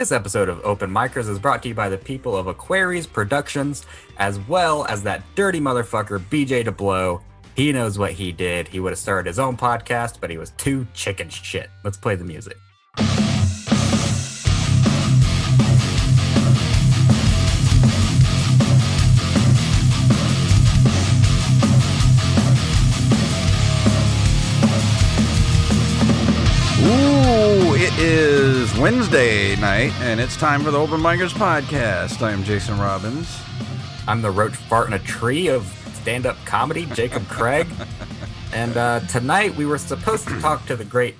This episode of Open Micers is brought to you by the people of Aquarius Productions, as well as that dirty motherfucker BJ DeBlow. He knows what he did. He would have started his own podcast, but he was too chicken shit. Let's play the music. Ooh, it is Wednesday night, and it's time for the Open Micers podcast. I am Jason Robbins. I'm the roach fart in a tree of stand up comedy, Jacob Craig. And uh, tonight we were supposed to talk to the great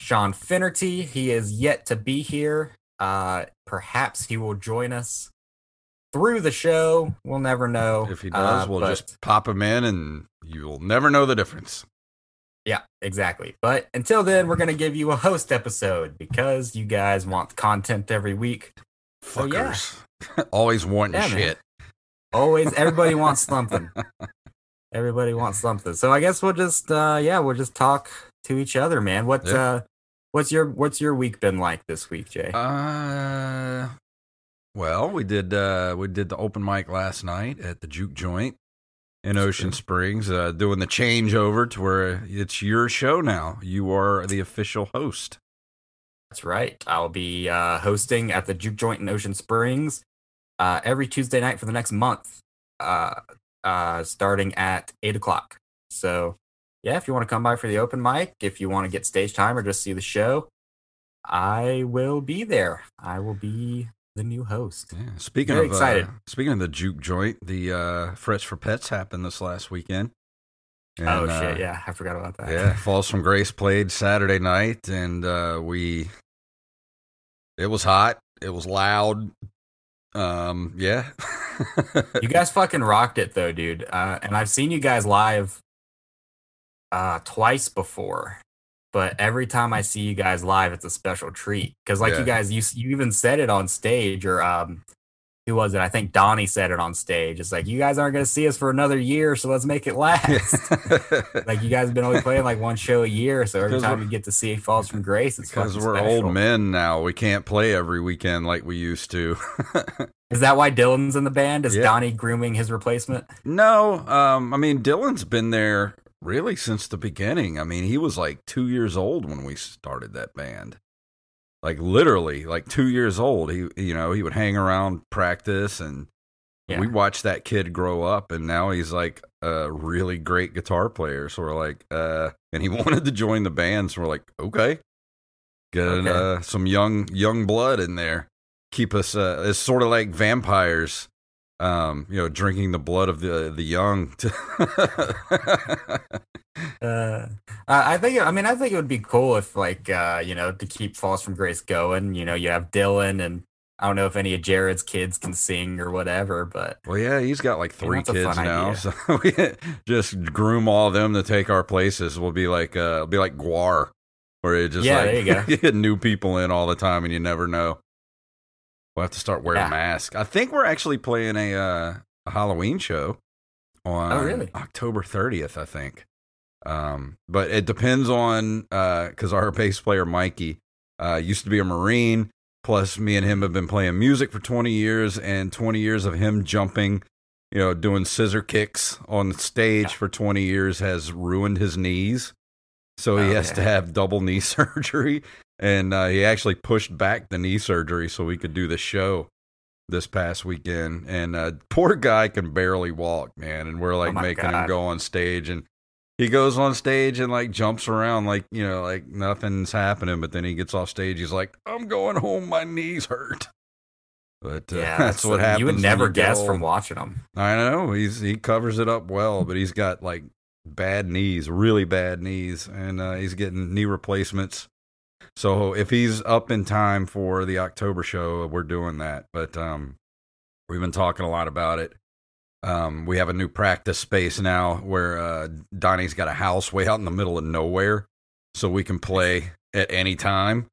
Sean Finnerty. He is yet to be here. Uh, perhaps he will join us through the show. We'll never know. If he does, Uh, we'll but- just pop him in, and you'll never know the difference. Yeah, exactly. But until then, we're going to give you a host episode because you guys want content every week. So, yeah. Fuckers, always wanting Yeah, man. shit. Always, everybody wants something. Everybody wants something. So I guess we'll just, uh, yeah, we'll just talk to each other, man. What, uh, what's your, what's your week been like this week, Jay? Uh, well, we did uh we did the open mic last night at the Juke Joint in Ocean. Springs, uh, doing the changeover to where it's your show now. You are the official host. That's right. I'll be uh, hosting at the Juke Joint in Ocean Springs uh, every Tuesday night for the next month, uh, uh, starting at 8 o'clock. So, yeah, if you want to come by for the open mic, if you want to get stage time or just see the show, I will be there. I will be the new host. Yeah. Speaking Very of excited. Uh, speaking of the Juke Joint, the uh, Frets for Pets happened this last weekend. oh, And, uh, shit. Yeah, I forgot about that. Yeah, Falls from Grace played Saturday night, and uh, we. It was hot. It was loud. Um, yeah. you guys fucking rocked it though, dude. Uh, and I've seen you guys live uh, twice before, but every time I see you guys live, it's a special treat. Because like Yeah. you guys, you you even said it on stage, or um, who was it? I think Donnie said it on stage. It's like you guys aren't gonna see us for another year, so let's make it last. like you guys have been only playing like one show a year, so every time you get to see Falls from Grace, it's because we're special. old men now. We can't play every weekend like we used to. Is that why Dylan's in the band? Is Yeah. Donnie grooming his replacement? no, um, I mean Dylan's been there really since the beginning. I mean, he was like two years old when we started that band. Like literally, like two years old. He, you know, he would hang around practice, and Yeah. we watched that kid grow up, and now he's like a really great guitar player. So we're like, uh, and he wanted to join the band, so we're like, okay, get Okay. uh, some young young blood in there. Keep us. Uh, it's sort of like vampires. Um, you know, drinking the blood of the the young. Uh, I I think I mean I think it would be cool if like uh you know to keep Falls from Grace going. You know you have Dylan and I don't know if any of Jared's kids can sing or whatever, but Well, yeah, he's got like three that's a kids now, idea. so we just groom all of them to take our places. We'll be like, uh, it'll be like Gwar, where it just Yeah, like you go. get new people in all the time, and you never know. We'll have to start wearing Yeah. masks. I think we're actually playing a, uh, a Halloween show on Oh, really? October 30th, I think. Um, but it depends on because our bass player Mikey uh, used to be a Marine. Plus, me and him have been playing music for 20 years, and 20 years of him jumping, you know, doing scissor kicks on stage for 20 years has ruined his knees. So he Oh, has to have double knee surgery, and uh, he actually pushed back the knee surgery so we could do the show this past weekend. And uh, poor guy can barely walk, man. And we're like Oh making him go on stage, and he goes on stage and like jumps around like you know like nothing's happening. But then he gets off stage, he's like, "I'm going home. My knees hurt." But uh, yeah, that's what uh, happens. You would never guess from watching him. I know he's he covers it up well, but he's got like bad knees, really bad knees, and uh, he's getting knee replacements. So if he's up in time for the October show, we're doing that. But um, we've been talking a lot about it. Um, we have a new practice space now where uh, Donnie's got a house way out in the middle of nowhere, so we can play at any time.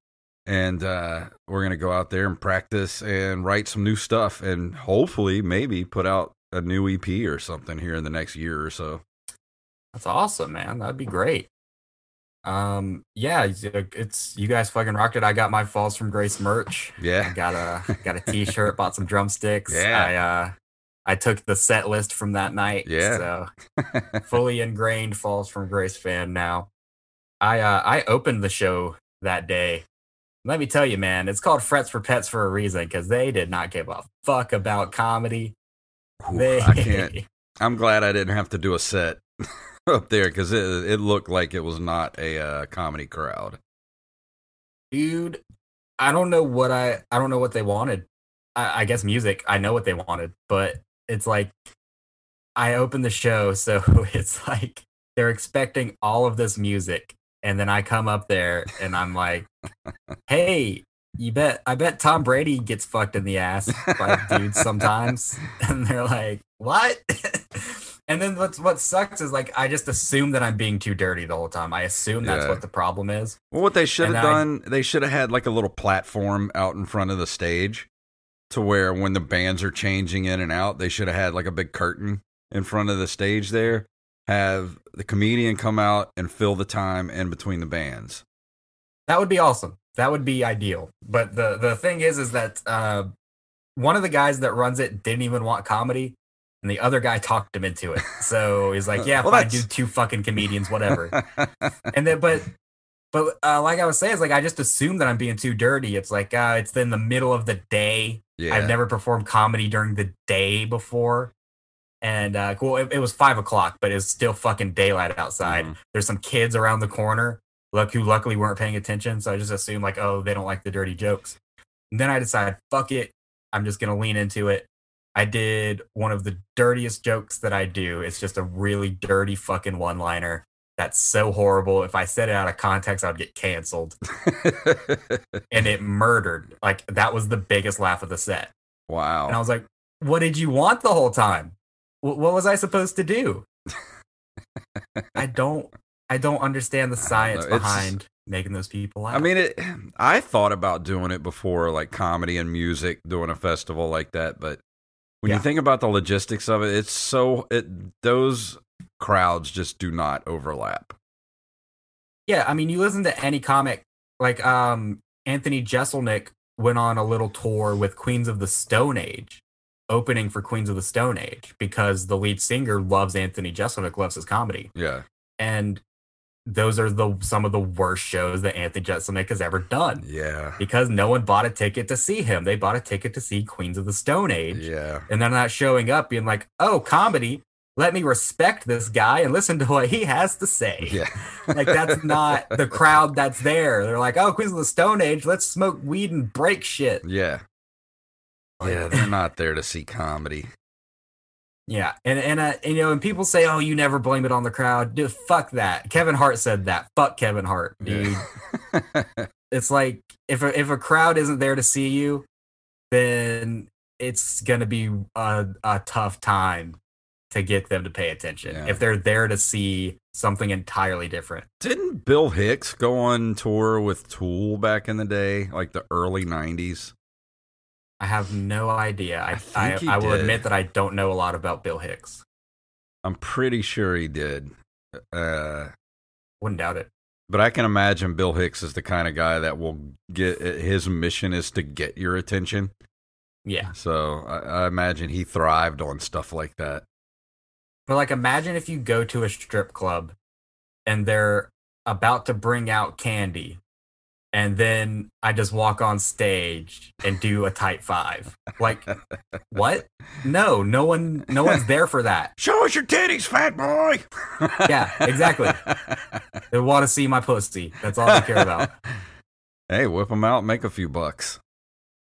And uh, we're gonna go out there and practice and write some new stuff, and hopefully, maybe put out a new EP or something here in the next year or so. That's awesome, man. That'd be great. Um, yeah, it's, it's you guys fucking rocked it. I got my Falls from Grace merch. I Yeah. got a got a T-shirt, bought some drumsticks. Yeah. I uh, I took the set list from that night. Yeah. So fully ingrained Falls from Grace fan now. I uh, I opened the show that day. Let me tell you, man, it's called Frets for Pets for a reason because they did not give a fuck about comedy. Ooh, They, I can't. I'm glad I didn't have to do a set up there because it it looked like it was not a uh, comedy crowd. dude, I don't know what I I don't know what they wanted. I, I guess music. I know what they wanted, but it's like I opened the show, so it's like they're expecting all of this music, and then I come up there and I'm like, "Hey, you bet I bet Tom Brady gets fucked in the ass by dudes sometimes," and they're like, "What?" And then what's what sucks is like I just assume that I'm being too dirty the whole time. I assume that's Yeah. what the problem is. Well, what they should And have I- done, they should have had like a little platform out in front of the stage to where when the bands are changing in and out, they should have had like a big curtain in front of the stage there. Have the comedian come out and fill the time in between the bands. That would be awesome. That would be ideal. But the the thing is, is that uh, one of the guys that runs it didn't even want comedy, and the other guy talked him into it. So he's like, "Yeah, Well, fine, do two fucking comedians, whatever." and then, but but uh, like I was saying, it's like I just assume that I'm being too dirty. It's like uh, it's in the middle of the day. yeah. I've never performed comedy during the day before. And uh, cool, it, it was five o'clock, but it's still fucking daylight outside. Mhm. There's some kids around the corner, look who luckily weren't paying attention. So I just assumed like, oh, they don't like the dirty jokes. And then I decide, fuck it, I'm just gonna lean into it. I did one of the dirtiest jokes that I do. It's just a really dirty fucking one liner. That's so horrible. If I said it out of context, I'd get canceled. And it murdered. Like that was the biggest laugh of the set. Wow. And I was like, what did you want the whole time? Wh- what was I supposed to do? I don't I don't understand the science behind making those people laugh. I mean, it. I thought about doing it before, like comedy and music, doing a festival like that. But when Yeah. you think about the logistics of it, it's so it those crowds just do not overlap. yeah, I mean you listen to any comic like um Anthony Jeselnik went on a little tour with Queens of the Stone Age, opening for Queens of the Stone Age because the lead singer loves Anthony Jeselnik, loves his comedy. Yeah, And those are the some of the worst shows that Anthony Jeselnik has ever done. yeah, because no one bought a ticket to see him. They bought a ticket to see Queens of the Stone Age. yeah. And they're not showing up being like, oh, comedy, let me respect this guy and listen to what he has to say. Yeah. Like, that's not the crowd that's there. They're like, oh, Queens of the Stone Age, let's smoke weed and break shit. Yeah. Yeah, they're not there to see comedy. Yeah. And, and, uh, and, you know, and people say, oh, you never blame it on the crowd. Dude, fuck that. Kevin Hart said that. Fuck Kevin Hart, dude. Yeah. it's like if a, if a crowd isn't there to see you, then it's gonna be a, a tough time to get them to pay attention. Yeah. If they're there to see something entirely different. Didn't Bill Hicks go on tour with Tool back in the day, like the early '90s? I have no idea. I I I, I, will admit that I don't know a lot about Bill Hicks. I'm pretty sure he did. Uh, Wouldn't doubt it. but I can imagine Bill Hicks is the kind of guy that will get his mission is to get your attention. Yeah. So I, I imagine he thrived on stuff like that. But like imagine if you go to a strip club and they're about to bring out candy and then I just walk on stage and do a tight 5. Like what? No, no one no one's there for that. Show us your titties, fat boy. Yeah, exactly. They want to see my pussy. That's all they care about. hey, whip them out, make a few bucks.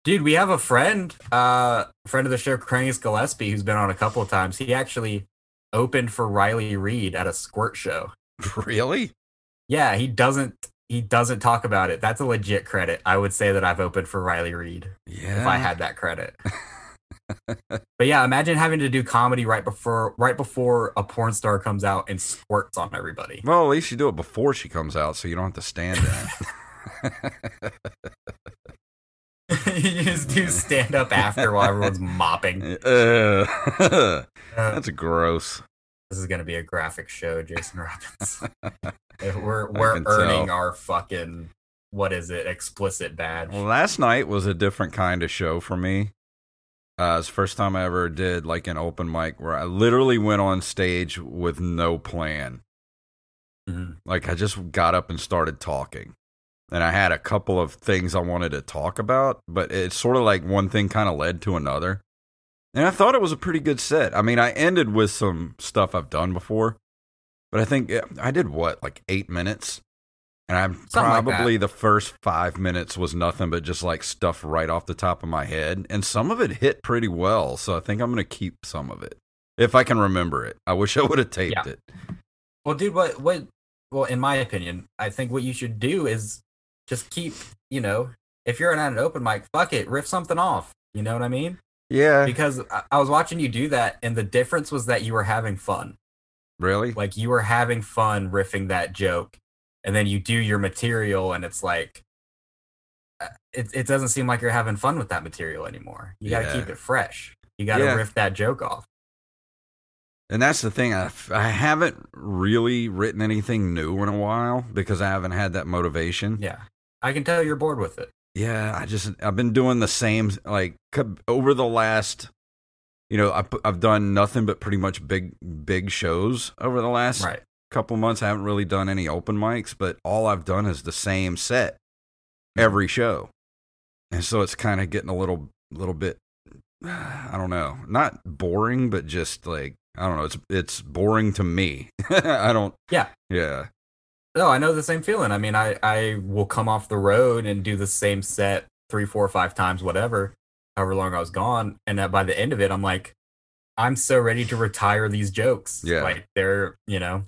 Dude, we have a friend, uh friend of the show Cranius Gillespie who's been on a couple of times. He actually opened for Riley Reid at a squirt show. Really? Yeah, he doesn't he doesn't talk about it. That's a legit credit. I would say that I've opened for Riley Reid Yeah. if I had that credit. but yeah, imagine having to do comedy right before right before a porn star comes out and squirts on everybody. Well, at least you do it before she comes out, so you don't have to stand in you just do stand up after while everyone's mopping. Uh, Uh, that's gross. This is gonna be a graphic show, Jason Robbins. we're we're earning tell. our fucking what is it explicit badge. Well, last night was a different kind of show for me. Uh, it's first time I ever did like an open mic where I literally went on stage with no plan. Mhm. Like I just got up and started talking. And I had a couple of things I wanted to talk about, but it's sort of like one thing kind of led to another. And I thought it was a pretty good set. I mean, I ended with some stuff I've done before, but I think I did what, like eight minutes? And I'm Something like probably the first five minutes was nothing but just like stuff right off the top of my head. And some of it hit pretty well. So I think I'm going to keep some of it if I can remember it. I wish I would have taped Yeah. it. Well, dude, what what? Well, in my opinion, I think what you should do is just keep. You know, if you're at an open mic, fuck it, riff something off. You know what I mean? Yeah. Because I, I was watching you do that, and the difference was that you were having fun. Really? Like you were having fun riffing that joke, and then you do your material, and it's like. uh, It, it doesn't seem like you're having fun with that material anymore. You got to Yeah. keep it fresh. You got to Yeah. riff that joke off. And that's the thing. I, I haven't really written anything new in a while because I haven't had that motivation. Yeah, I can tell you're bored with it. Yeah, I just I've been doing the same like over the last you know, I I've done nothing but pretty much big big shows over the last Right. couple months. I haven't really done any open mics, but all I've done is the same set mm-hmm. every show. And so it's kind of getting a little little bit I don't know, not boring, but just like I don't know, it's it's boring to me. I don't Yeah. Yeah. No, I know the same feeling. I mean, I I will come off the road and do the same set three, four, five times, whatever, however long I was gone, and that by the end of it, I'm like, I'm so ready to retire these jokes. Yeah. like they're you know,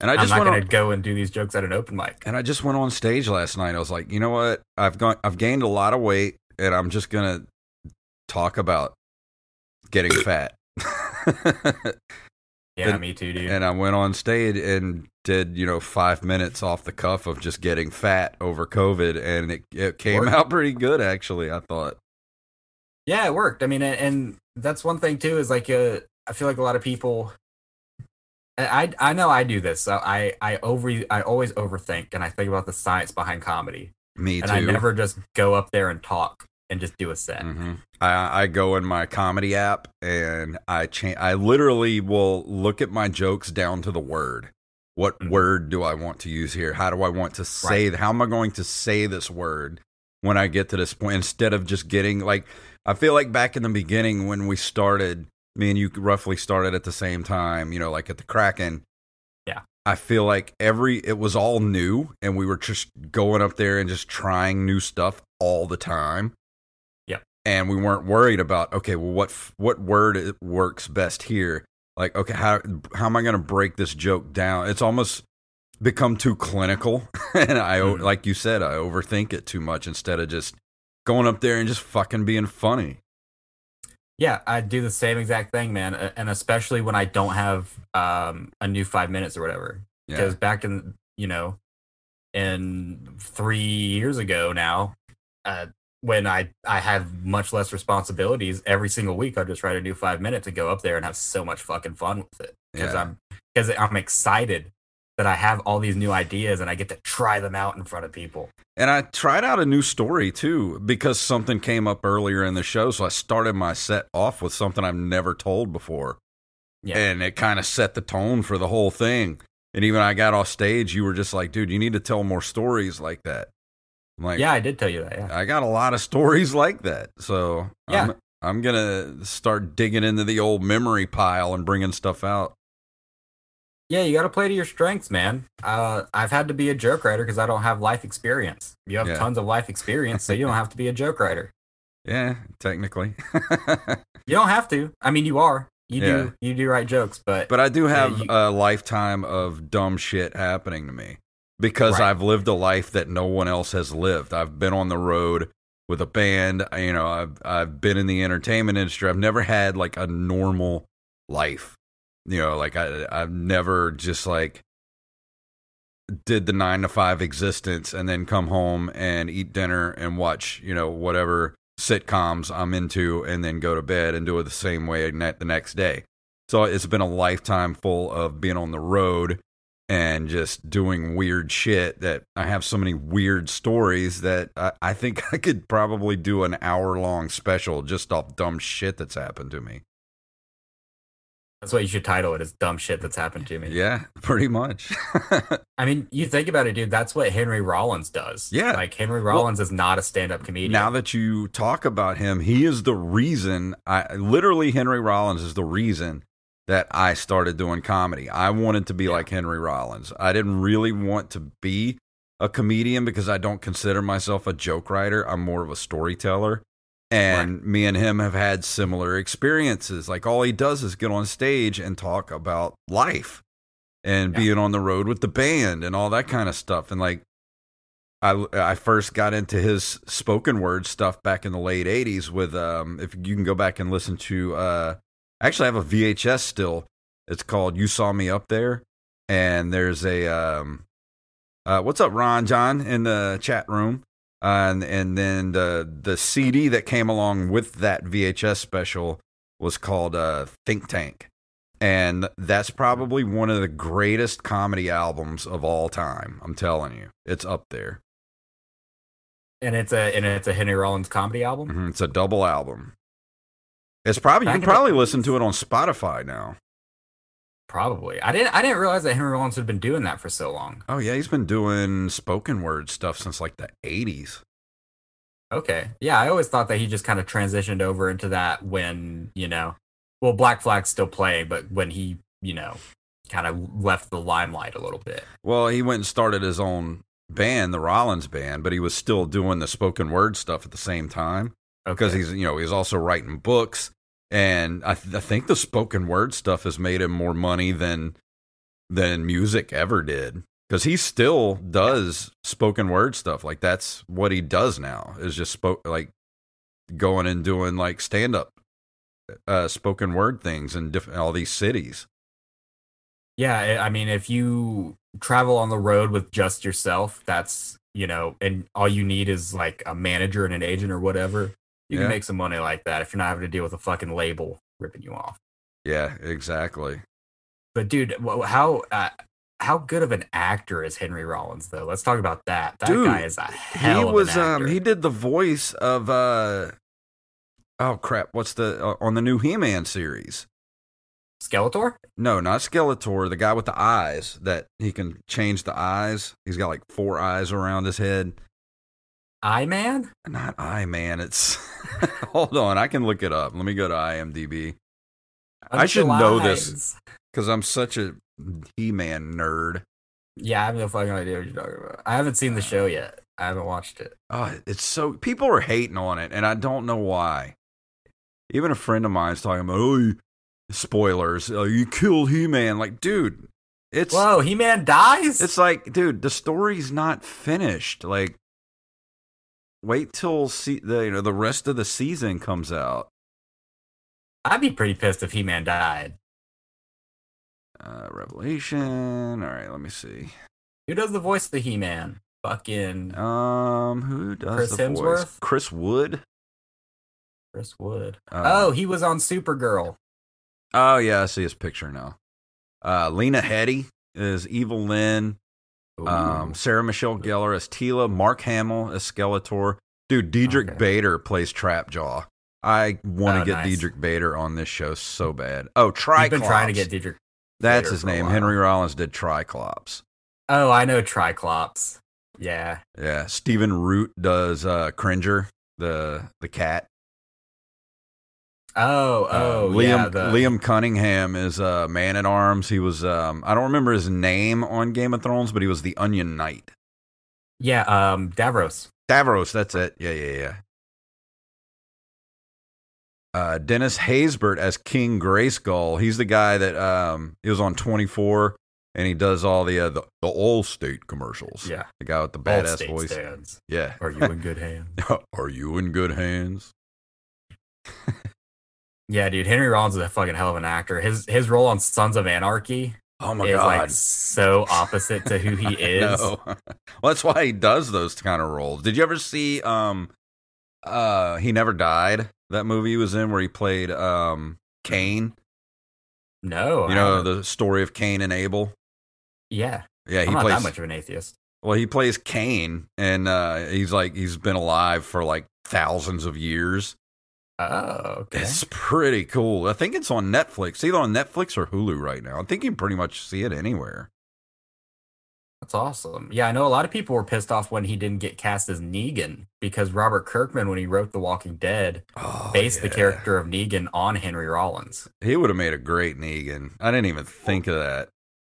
And I I'm just not gonna go and do these jokes at an open mic. and I just went on stage last night. I was like, you know what? I've gone I've gained a lot of weight and I'm just going to talk about getting fat. Yeah, And- me too, dude. and I went on stage and did, you know, 5 minutes off the cuff of just getting fat over COVID and it it came Worked. out pretty good actually, I thought. yeah, it worked. I mean, and, that's one thing too is like uh, I feel like a lot of people. I I know I do this. So I I over I always overthink and I think about the science behind comedy. Me too. and. I never just go up there and talk and just do a set. hmm I, I go in my comedy app and I cha- I literally will look at my jokes down to the word. What Mhm. word do I want to use here? How do I want to say? How am I going to say this word when I get to this point? Instead of just getting like, I feel like back in the beginning when we started, me and you roughly started at the same time. You know, like at the Kraken. Yeah. I feel like every it was all new, and we were just going up there and just trying new stuff all the time Yeah. and we weren't worried about okay well what what word it works best here like okay how how am i going to break this joke down it's almost become too clinical and i o Mhm. like you said i overthink it too much instead of just going up there and just fucking being funny Yeah, I do the same exact thing, man, and especially when I don't have um, a new five minutes or whatever. yeah Because back in you know, in three years ago now, uh, when I I have much less responsibilities, every single week I just write a new five minutes to go up there and have so much fucking fun with it because Yeah. I'm because I'm excited that I have all these new ideas and I get to try them out in front of people. And I tried out a new story too because something came up earlier in the show. So I started my set off with something I've never told before. Yeah. And it kind of set the tone for the whole thing. And even I got off stage, you were just like, dude, you need to tell more stories like that. I'm like, yeah, I did tell you that. Yeah. I got a lot of stories like that. So Yeah. I'm, I'm going to start digging into the old memory pile and bringing stuff out. Yeah, you got to play to your strengths, man. Uh, I've had to be a joke writer because I don't have life experience. You have Yeah. tons of life experience, so you don't have to be a joke writer. Yeah, technically. You don't have to. I mean, you are. You Yeah. do. You do write jokes, but, But I do have you- a lifetime of dumb shit happening to me because Right. I've lived a life that no one else has lived. I've been on the road with a band. Uh, you know, I've I've been in the entertainment industry. I've never had like a normal life. You know, like I I've never just like did the nine to five existence and then come home and eat dinner and watch you know whatever sitcoms I'm into and then go to bed and do it the same way the next day. So it's been a lifetime full of being on the road and just doing weird shit that I have so many weird stories that I, I think I could probably do an hour long special just off dumb shit that's happened to me. That's what you should title it as dumb shit that's happened to me. Yeah, pretty much. I mean, you think about it, dude, that's what Henry Rollins does. Yeah. Like Henry Rollins is not a stand up comedian. now that you talk about him, he is the reason I literally Henry Rollins is the reason that I started doing comedy. I wanted to be Yeah. like Henry Rollins. I didn't really want to be a comedian because I don't consider myself a joke writer. I'm more of a storyteller. And me and him have had similar experiences. Like all he does is get on stage and talk about life and Yeah. being on the road with the band and all that kind of stuff. And like I I first got into his spoken word stuff back in the late '80s with um if you can go back and listen to uh actually I have a VHS still. It's called "You Saw Me Up There," and there's a um uh what's up Ron John in the chat room. Uh, and and then the the CD that came along with that VHS special was called uh, Think Tank, and that's probably one of the greatest comedy albums of all time. I'm telling you, it's up there. and it's a and it's a Henry Rollins comedy album. Mhm, It's a double album. It's probably you can probably listen to it on Spotify now. Probably. I didn't I didn't realize that Henry Rollins had been doing that for so long. Oh yeah, he's been doing spoken word stuff since like the 80s. Okay. Yeah, I always thought that he just kind of transitioned over into that when, you know, well, Black Flag still play, but when he, you know, kind of left the limelight a little bit. Well, he went and started his own band, the Rollins band, but he was still doing the spoken word stuff at the same time. Okay. because he's you know he's also writing books and I, th- I think the spoken word stuff has made him more money than than music ever did because he still does spoken word stuff like that's what he does now is just spoke like going and doing like stand up uh spoken word things in diff- all these cities Yeah, I I mean, if you travel on the road with just yourself, that's you know, and all you need is like a manager and an agent or whatever. You Yeah. can make some money like that if you're not having to deal with a fucking label ripping you off. yeah exactly But dude, how uh, how good of an actor is Henry Rollins though? Let's talk about that. That Dude, guy is a hell he of was an actor. um he did the voice of uh oh crap what's the uh, on the new he-man series Skeletor? No, not Skeletor. The guy with the eyes that he can change the eyes. He's got like four eyes around his head. Eye Man? Not I Man. It's hold on. I can look it up. Let me go to IMDb I should know this. Because I'm such a He-Man nerd. Yeah, I have no fucking idea what you're talking about. I haven't seen the uh, show yet. I haven't watched it. Oh, it's so people are hating on it, and I don't know why. Even a friend of mine's talking about oh, you, spoilers. Oh, you killed He-Man. Like, dude, it's Whoa, He Man dies? It's like, dude, the story's not finished. Like, wait till see the you know the rest of the season comes out. I'd be pretty pissed if He Man died. Uh, Revelation. All right, let me see. Who does the voice of the He Man? Fucking Um, who does Chris the voice? Hemsworth? Chris Wood. Chris Wood. Uh, oh, he was on Supergirl. oh yeah, I see his picture now. Uh, Lena Headey is Evil Lynn. Um, Sarah Michelle Gellar as Teela. Mark Hamill as Skeletor. Dude, Diedrich Okay. Bader plays Trapjaw. I want to Oh, get nice. Diedrich Bader on this show so bad. Oh, Triclops. You've been trying to get Diedrich. That's Bader his name. Henry Rollins did Triclops. Oh, I know Triclops. Yeah. Yeah. Stephen Root does uh, Cringer, the the cat. Oh, Uh, oh, Liam yeah. The, Liam Cunningham is uh, Man at Arms. He was um, I don't remember his name on Game of Thrones, but he was the Onion Knight. Yeah, um, Davos. Davos, that's it. Yeah, yeah, yeah. Uh, Dennis Haysbert as King Grayskull. He's the guy that um, he was on 24 and he does all the uh, the, the all state commercials. Yeah. The guy with the badass voice. stands. Yeah. Are you in good hands? Are you in good hands? Yeah, dude. Henry Rollins is a fucking hell of an actor. His his role on Sons of Anarchy Oh my is god. like so opposite to who he is. Well, that's why he does those kind of roles. Did you ever see um uh He Never Died? That movie he was in where he played um Cain. No, You know the story of Cain and Abel. yeah, Yeah, he I'm not plays. that much of an atheist. Well, he plays Cain, and uh, he's like he's been alive for like thousands of years. Oh, okay. It's pretty cool. I think it's on Netflix, either on Netflix or Hulu right now. I think you can pretty much see it anywhere. That's awesome. Yeah, I know a lot of people were pissed off when he didn't get cast as Negan because Robert Kirkman, when he wrote The Walking Dead, Oh, based the character of Negan on Henry Rollins. He would have made a great Negan. I didn't even think of that.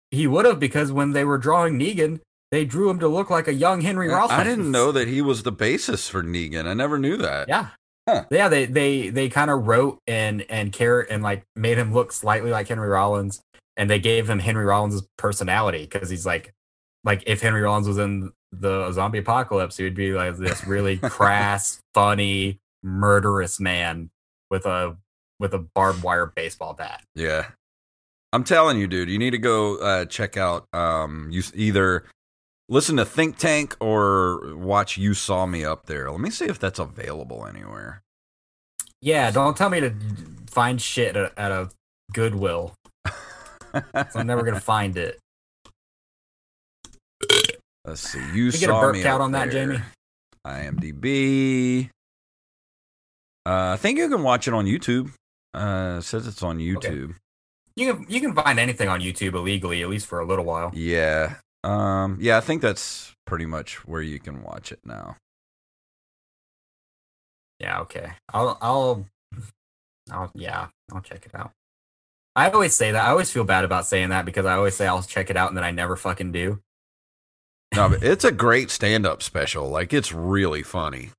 He would have because when they were drawing Negan, they drew him to look like a young Henry Rollins. I didn't know that he was the basis for Negan. I never knew that. Yeah. Huh. Yeah, they they they kind of wrote and and care and like made him look slightly like Henry Rollins, and they gave him Henry Rollins' personality because he's like, like if Henry Rollins was in the zombie apocalypse, he would be like this really crass, funny, murderous man with a with a barbed wire baseball bat. Yeah. I'm telling you, dude, you need to go uh, check out um you either listen to Think Tank or watch You Saw Me Up There. Let me see if that's available anywhere. Yeah, don't tell me to find shit at, at a Goodwill. I'm never gonna find it. Let's see. You Can we get a saw me up on that. Jamie? IMDb. Uh, I think you can watch it on YouTube. Uh, it says it's on YouTube. You can you can find anything on YouTube illegally, at least for a little while. Yeah. Um, yeah, I think that's pretty much where you can watch it now. Yeah, okay. I'll I'll I'll yeah, I'll check it out. I always say that. I always feel bad about saying that because I always say I'll check it out and then I never fucking do. No, but it's a great stand-up special. Like it's really funny.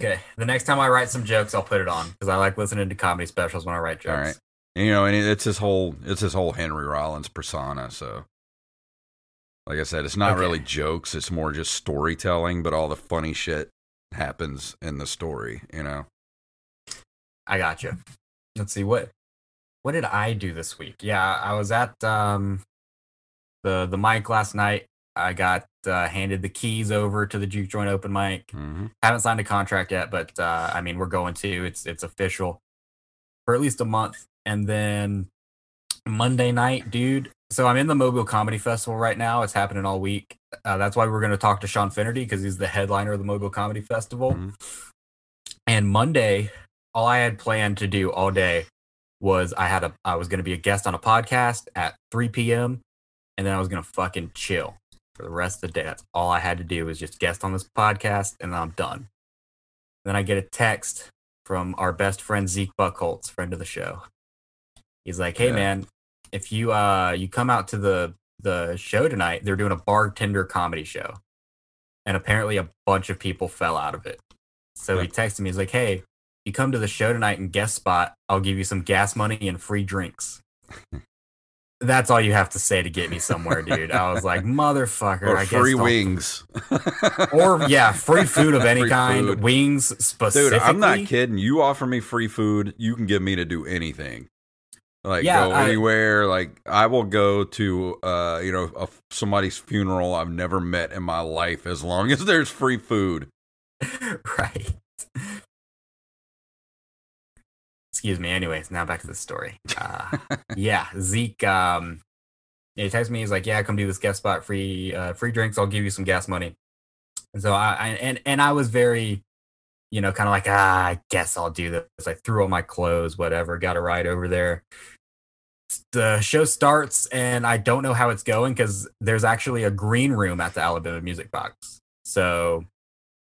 Okay. The next time I write some jokes, I'll put it on because I like listening to comedy specials when I write jokes. All right. You know, and it's his whole it's his whole Henry Rollins persona. So, like I said, it's not Okay. really jokes; it's more just storytelling. But all the funny shit happens in the story. You know. I got you. Let's see what what did I do this week? Yeah, I was at um the the mic last night. I got uh, handed the keys over to the juke joint open mic. Mm-hmm. haven't signed a contract yet, but uh, I mean we're going to. It's it's official for at least a month, and then Monday night, dude. So I'm in the Mobile Comedy Festival right now. It's happening all week. Uh, that's why we're going to talk to Sean Finnerty because he's the headliner of the Mobile Comedy Festival. Mhm. And Monday, all I had planned to do all day was I had a I was going to be a guest on a podcast at 3 p.m. and then I was going to fucking chill for the rest of the day. That's all I had to do was just guest on this podcast and then I'm done. Then I get a text from our best friend Zeke Buckholtz, friend of the show. He's like, "Hey Yeah. man, if you uh you come out to the the show tonight, they're doing a bartender comedy show." And apparently a bunch of people fell out of it. So he texted me, he's like, "Hey, you come to the show tonight and guest spot, I'll give you some gas money and free drinks." That's all you have to say to get me somewhere, dude. I was like, "Motherfucker, Or I free I'll- wings. or yeah, free food of any Free kind, food. wings specifically. Dude. I'm not kidding. You offer me free food, you can get me to do anything. Like Yeah, go I- anywhere. Like I will go to uh, you know, a, somebody's funeral I've never met in my life as long as there's free food. right. Excuse me. Anyways, now back to the story. Uh, yeah, Zeke. Um, he texted me. He's like, "Yeah, come do this guest spot, free, uh, free drinks. I'll give you some gas money." And so I, I and and I was very, you know, kind of like, ah, I guess I'll do this. I threw on my clothes, whatever. Got a ride over there. The show starts, and I don't know how it's going because there's actually a green room at the Alabama Music Box. So,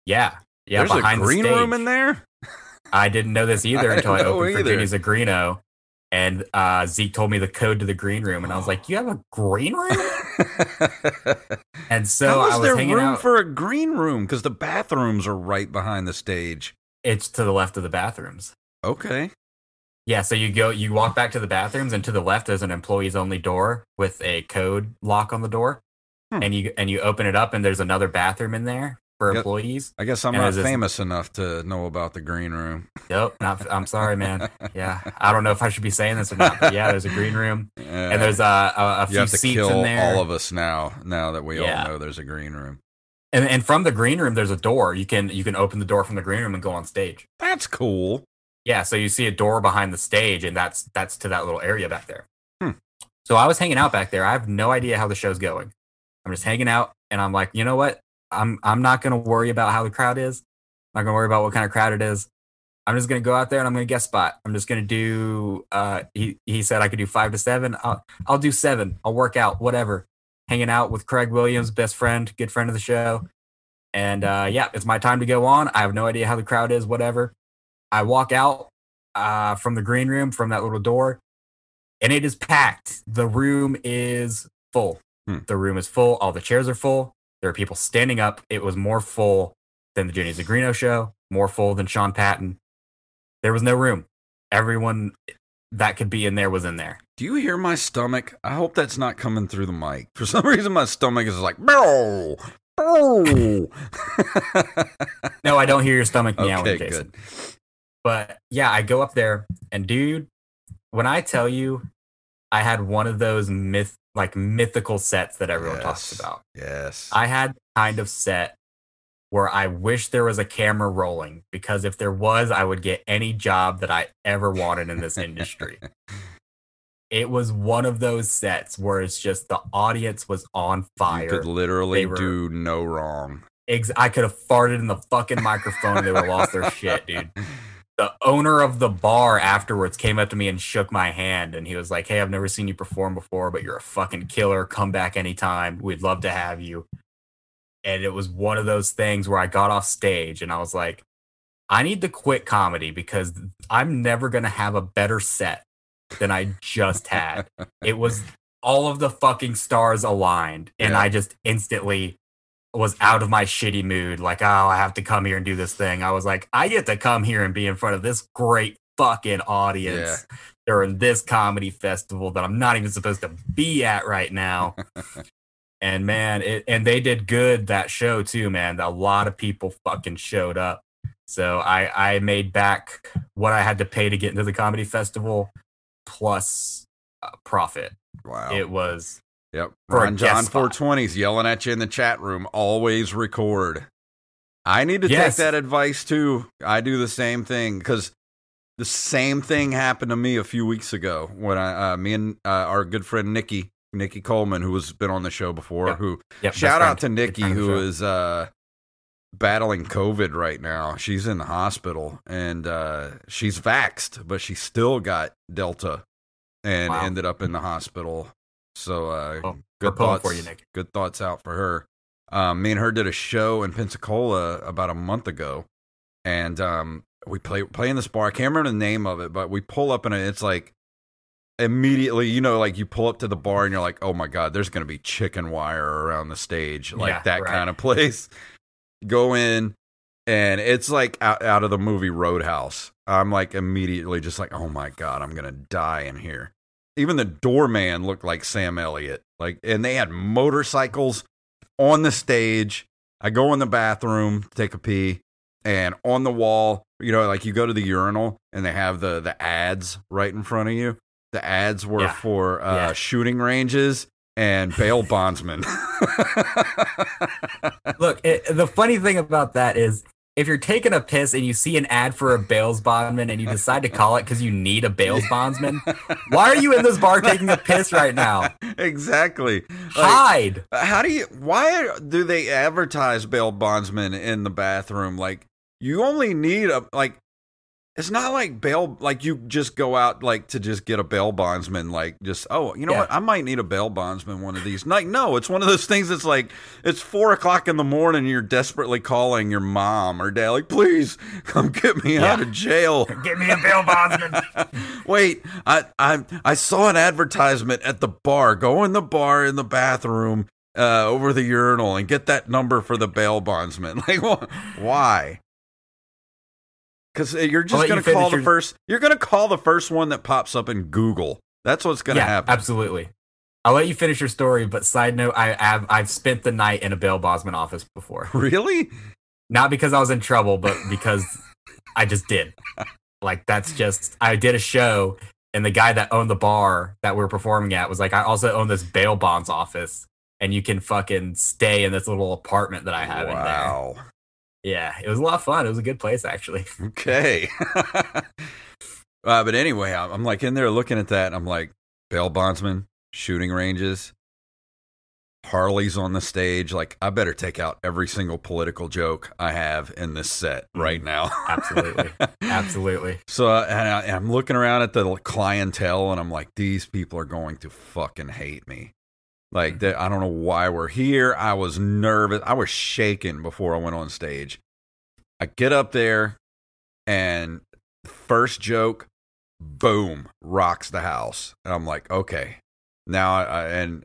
yeah, yeah, there's a behind the green room in there? I didn't know this either I until I opened for either. Jenny Zigrino. And uh, Zeke told me the code to the green room, and I was like, "You have a green room?" And so I was there hanging room out. for a green room? Because the bathrooms are right behind the stage. it's to the left of the bathrooms. Okay. Yeah, so you go, you walk back to the bathrooms, and to the left there's an employees only door with a code lock on the door, Hmm. and you and you open it up, and there's another bathroom in there for Yep. employees. I guess I'm And not there's this- famous enough to know about the green room. Nope, not. I'm sorry, man. Yeah, I don't know if I should be saying this or not, but yeah, there's a green room, and there's a, a, a few have to seats kill in there. all of us now. Now that we Yeah. all know there's a green room. And and from the green room, there's a door. You can you can open the door from the green room and go on stage. That's cool. Yeah, so you see a door behind the stage, and that's that's to that little area back there. Hmm. So I was hanging out back there. I have no idea how the show's going. I'm just hanging out, and I'm like, you know what? I'm I'm not gonna worry about how the crowd is. I'm not gonna worry about what kind of crowd it is. I'm just gonna go out there and I'm gonna guest spot. I'm just gonna do. Uh, he he said I could do five to seven. I'll I'll do seven. I'll work out, whatever. Hanging out with Craig Williams, best friend, good friend of the show. And uh, yeah, it's my time to go on. I have no idea how the crowd is, whatever. I walk out uh, from the green room from that little door, and it is packed. The room is full. Hmm. The room is full. All the chairs are full. There are people standing up. It was more full than the Jenny Zigrino show, more full than Sean Patton. There was no room. Everyone that could be in there was in there. Do you hear my stomach? I hope that's not coming through the mic. For some reason, my stomach is like, bow, bow. No, I don't hear your stomach meowing, okay, Jason. good. But yeah, I go up there and dude, when I tell you I had one of those myth like mythical sets that everyone talks about. Yes. I had kind of set where I wish there was a camera rolling because if there was, I would get any job that I ever wanted in this industry. it was one of those sets where it's just the audience was on you fire. could literally were- do no wrong. Ex- I could have farted in the fucking microphone and they would have lost their shit, dude. The owner of the bar afterwards came up to me and shook my hand and he was like, Hey, I've never seen you perform before, but you're a fucking killer. Come back anytime. We'd love to have you. And it was one of those things where I got off stage and I was like, I need to quit comedy because I'm never going to have a better set than I just had. it was all of the fucking stars aligned. And Yeah. I just instantly was out of my shitty mood. Like, oh, I have to come here and do this thing. I was like, I get to come here and be in front of this great fucking audience during this comedy festival that I'm not even supposed to be at right now. and man, it, and they did good that show too, man. A lot of people fucking showed up. So I, I made back what I had to pay to get into the comedy festival plus uh, profit. Wow. It was Yep. Ron John. 420's yelling at you in the chat room. Always record. I need to Yes. take that advice too. I do the same thing because the same thing happened to me a few weeks ago when I, uh, me and uh, our good friend Nikki, Nikki Coleman, who has been on the show before, Yeah. who yep, shout out to Nikki, friend of the who is uh, battling COVID right now. She's in the hospital and uh, she's vaxxed, but she still got Delta and Wow. ended up in the hospital. So uh, Well, good thoughts for you, Nick. Good thoughts out for her. Um, me and her did a show in Pensacola about a month ago, and um, we play play in this bar. I can't remember the name of it, but we pull up and it's like immediately, you know, like you pull up to the bar and you're like, oh my god, there's gonna be chicken wire around the stage, like Yeah, that right. kind of place. Go in, and it's like out, out of the movie Roadhouse. I'm like immediately just like, oh my god, I'm gonna die in here. Even the doorman looked like Sam Elliott. Like, and they had motorcycles on the stage. I go in the bathroom, to take a pee, and on the wall, you know, like you go to the urinal and they have the the ads right in front of you. The ads were Yeah. for uh, Yeah. shooting ranges and bail bondsmen. Look, it, the funny thing about that is if you're taking a piss and you see an ad for a bails bondsman and you decide to call it because you need a bails bondsman, why are you in this bar taking a piss right now? exactly. Like, Hide. how do you? Why do they advertise bail bondsmen in the bathroom? Like you only need a like. It's not like bail. Like you just go out like to just get a bail bondsman. Like just oh, you know Yeah. what? I might need a bail bondsman one of these. Like no, it's one of those things. that's like it's four o'clock in the morning. You're desperately calling your mom or dad. Like please come get me out of jail. get me a bail bondsman. Wait, I I I saw an advertisement at the bar. Go in the bar in the bathroom uh, over the urinal and get that number for the bail bondsman. Like wh- why? Because uh, you're just gonna call finish the your- first. You're gonna call the first one that pops up in Google. That's what's gonna yeah, happen. absolutely. I'll let you finish your story, but side note, I have I've spent the night in a bail bondsman office before. Really? Not because I was in trouble, but because I just did. Like that's just I did a show and the guy that owned the bar that we were performing at was like, I also own this bail bonds office and you can fucking stay in this little apartment that I have in there. Yeah, it was a lot of fun. It was a good place actually. Okay. uh, but anyway, I'm, I'm like in there looking at that, and I'm like, bail bondsman, shooting ranges, Harley's on the stage. Like, I better take out every single political joke I have in this set right now. Absolutely. Absolutely. So, uh, and, I, I'm looking around at the clientele, and I'm like, these people are going to fucking hate me. Like, mm. they, I don't know why we're here. I was nervous. I was shaking before I went on stage. I get up there, and first joke, boom, rocks the house. And I'm like, okay. Now, I, and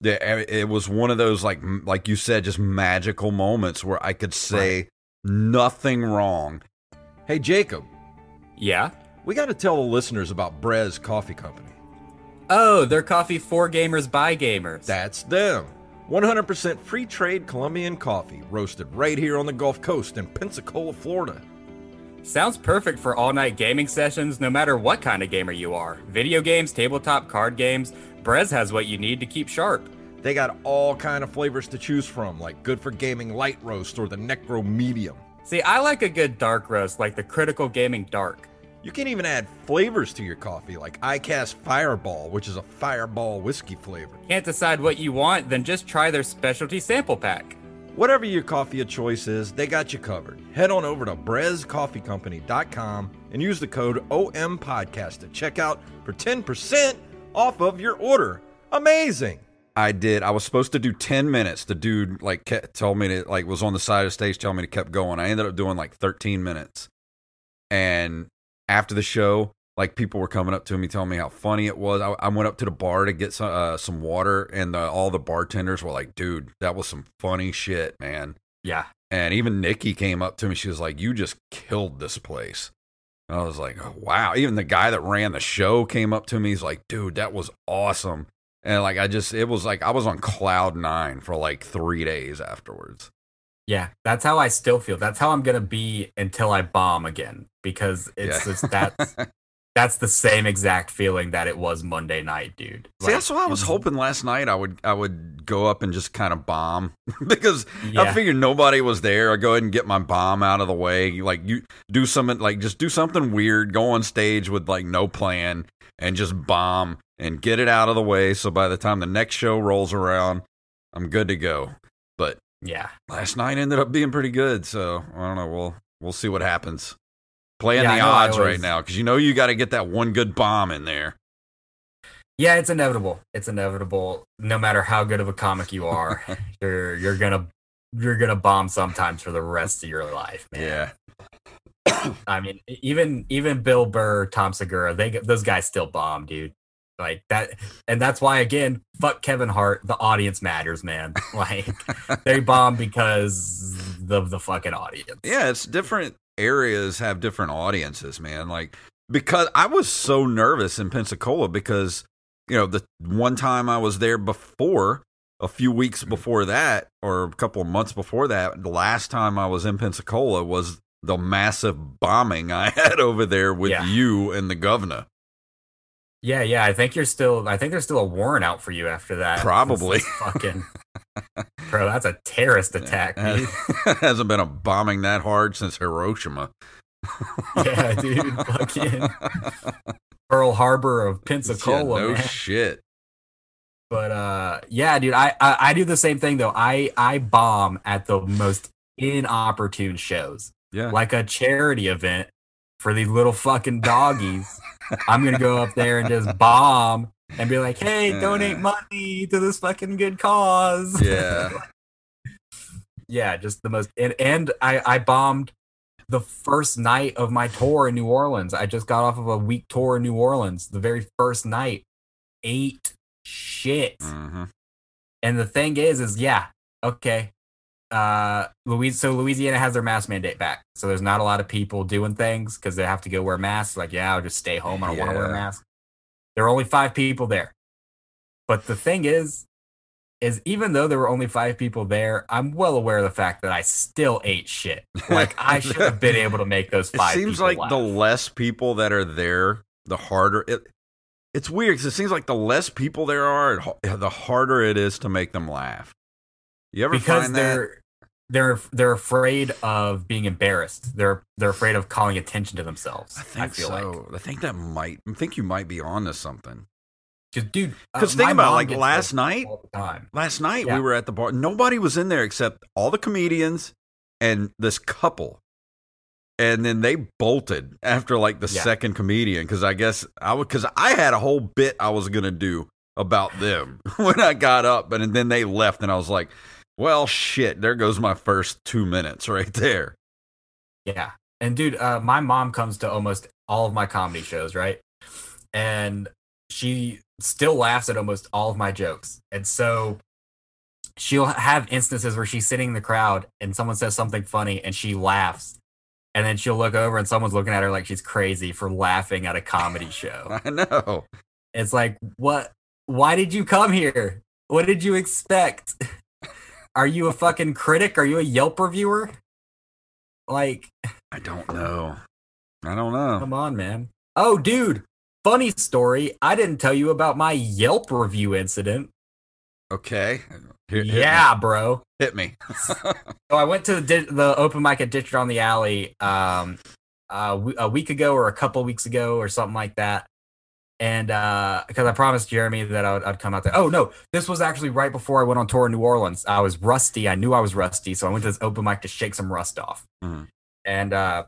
the, it was one of those like like you said, just magical moments where I could say nothing wrong. Hey, Jacob, Yeah. we got to tell the listeners about Brez Coffee Company. Oh, they're coffee for gamers by gamers. That's them. 100% free trade Colombian coffee, roasted right here on the Gulf Coast in Pensacola, Florida. Sounds perfect for all night gaming sessions, no matter what kind of gamer you are. Video games, tabletop card games, Brez has what you need to keep sharp. They got all kind of flavors to choose from, like good for gaming light roast or the Necro medium. See, I like a good dark roast, like the Critical Gaming Dark. You can even add flavors to your coffee, like ICAST Fireball, which is a fireball whiskey flavor. Can't decide what you want? Then just try their specialty sample pack. Whatever your coffee of choice is, they got you covered. Head on over to brezcoffeecompany.com and use the code OMPodcast to check out for 10% off of your order. Amazing! I did. I was supposed to do ten minutes. The dude like kept, told me to like was on the side of the stage telling me to keep going. I ended up doing like thirteen minutes. And after the show, like people were coming up to me telling me how funny it was. I, I went up to the bar to get some uh, some water, and the, all the bartenders were like, "Dude, that was some funny shit, man." Yeah. And even Nikki came up to me. She was like, "You just killed this place." And I was like, oh, "Wow!" Even the guy that ran the show came up to me. He's like, "Dude, that was awesome." And like I just, it was like I was on cloud nine for like three days afterwards. Yeah, that's how I still feel. That's how I'm gonna be until I bomb again because it's Yeah. just that's that's the same exact feeling that it was Monday night, dude. See, that's what I was hoping last night. I would I would go up and just kind of bomb because I figured nobody was there. I go ahead and get my bomb out of the way. Like you do something like just do something weird. Go on stage with like no plan and just bomb and get it out of the way. So by the time the next show rolls around, I'm good to go. But Yeah, last night ended up being pretty good. So I don't know. We'll we'll see what happens. Playing Yeah, the odds right now because you know you got to get that one good bomb in there. yeah, it's inevitable. It's inevitable. No matter how good of a comic you are, you're you're gonna you're gonna bomb sometimes for the rest of your life, man. Yeah. I mean, even even Bill Burr, Tom Segura, they those guys still bomb, dude. Like that, and that's why again, fuck Kevin Hart. The audience matters, man. Like they bomb because of the fucking audience. Yeah, it's different areas have different audiences, man. Like because I was so nervous in Pensacola because you know the one time I was there before a few weeks mm-hmm. before that or a couple of months before that the last time I was in Pensacola was the massive bombing I had over there with Yeah. you and the governor. Yeah, yeah. I think you're still. I think there's still a warrant out for you after that. Probably. Fucking. Bro, that's a terrorist attack, dude. hasn't been a bombing that hard since Hiroshima. yeah, dude. Fucking Pearl Harbor of Yeah, Pensacola, no man. shit. But uh, yeah, dude. I, I I do the same thing though. I I bomb at the most inopportune shows, Yeah. like a charity event for these little fucking doggies. I'm gonna go up there and just bomb and be like, "Hey, donate money to this fucking good cause." Yeah. yeah, just the most. And, and I I bombed the first night of my tour in New Orleans. I just got off of a week tour in New Orleans. The very first night, ate shit. hmm And the thing is, is yeah, okay. Uh, Louis, so Louisiana has their mask mandate back, so there's not a lot of people doing things because they have to go wear masks. Like, yeah, I'll just stay home. I don't want to wear a mask. There are only five people there, but the thing is, is even though there were only five people there, I'm well aware of the fact that I still ate shit. Like, I should have been able to make those five. It seems like laugh. the less people that are there, the harder it. It's weird because it seems like the less people there are, the harder it is to make them laugh. You ever because find they're they're they're afraid of being embarrassed. They're they're afraid of calling attention to themselves. I I, think feel so. like, I think that might. I think you might be on to something. 'Cause, dude. uh, 'Cause think about, like, last night-. Last night Yeah. we were at the bar. Nobody was in there except all the comedians and this couple. And then they bolted after like the Yeah. second comedian because I guess I would because I had a whole bit I was gonna do about them when I got up, but and then they left, and I was like, "Well, shit, there goes my first two minutes right there." Yeah. And dude, uh, my mom comes to almost all of my comedy shows, right? And she still laughs at almost all of my jokes. And so she'll have instances where she's sitting in the crowd and someone says something funny and she laughs. And then she'll look over and someone's looking at her like she's crazy for laughing at a comedy show. I know. It's like, what? Why did you come here? What did you expect? Are you a fucking critic? Are you a Yelp reviewer? Like, I don't know. I don't know. Come on, man. Oh, dude. Funny story. I didn't tell you about my Yelp review incident. Okay. Hit me. yeah, bro. Hit me. So I went to the, the open mic at Ditch on the Alley um, uh, a week ago or a couple weeks ago or something like that. And because I promised Jeremy that I would, I'd come out there. Oh, no. This was actually right before I went on tour in New Orleans. I was rusty. I knew I was rusty. So I went to this open mic to shake some rust off. Mhm. And uh,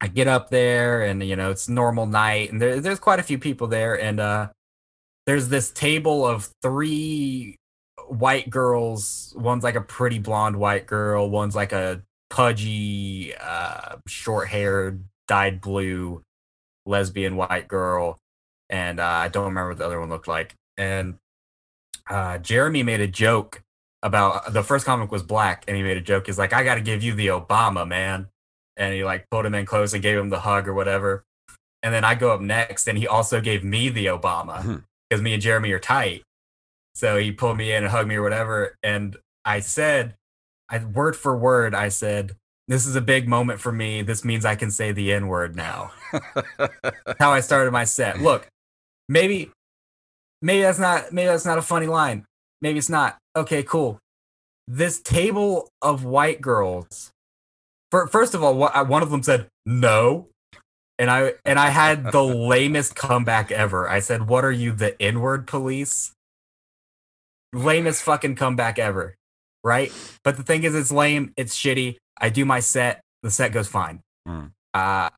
I get up there and, you know, it's normal night. And there, there's quite a few people there. And uh, there's this table of three white girls. One's like a pretty blonde white girl. One's like a pudgy, uh, short haired, dyed blue lesbian white girl. And uh, I don't remember what the other one looked like. And uh, Jeremy made a joke about the first comic was black, and he made a joke. He's like, I got to give you the Obama, man. And he like pulled him in close and gave him the hug or whatever. And then I go up next, and he also gave me the Obama because me and Jeremy are tight. So he pulled me in and hugged me or whatever. And I said, I word for word, I said, "This is a big moment for me. This means I can say the N word now." How I started my set. Look, maybe, maybe that's not, maybe that's not a funny line. Maybe it's not. Okay, cool. This table of white girls. For, first of all, one of them said no, and I and I had the lamest comeback ever. I said, "What are you, the inward police?" Lamest fucking comeback ever, right? But the thing is, it's lame. It's shitty. I do my set. The set goes fine. Mm. Uh,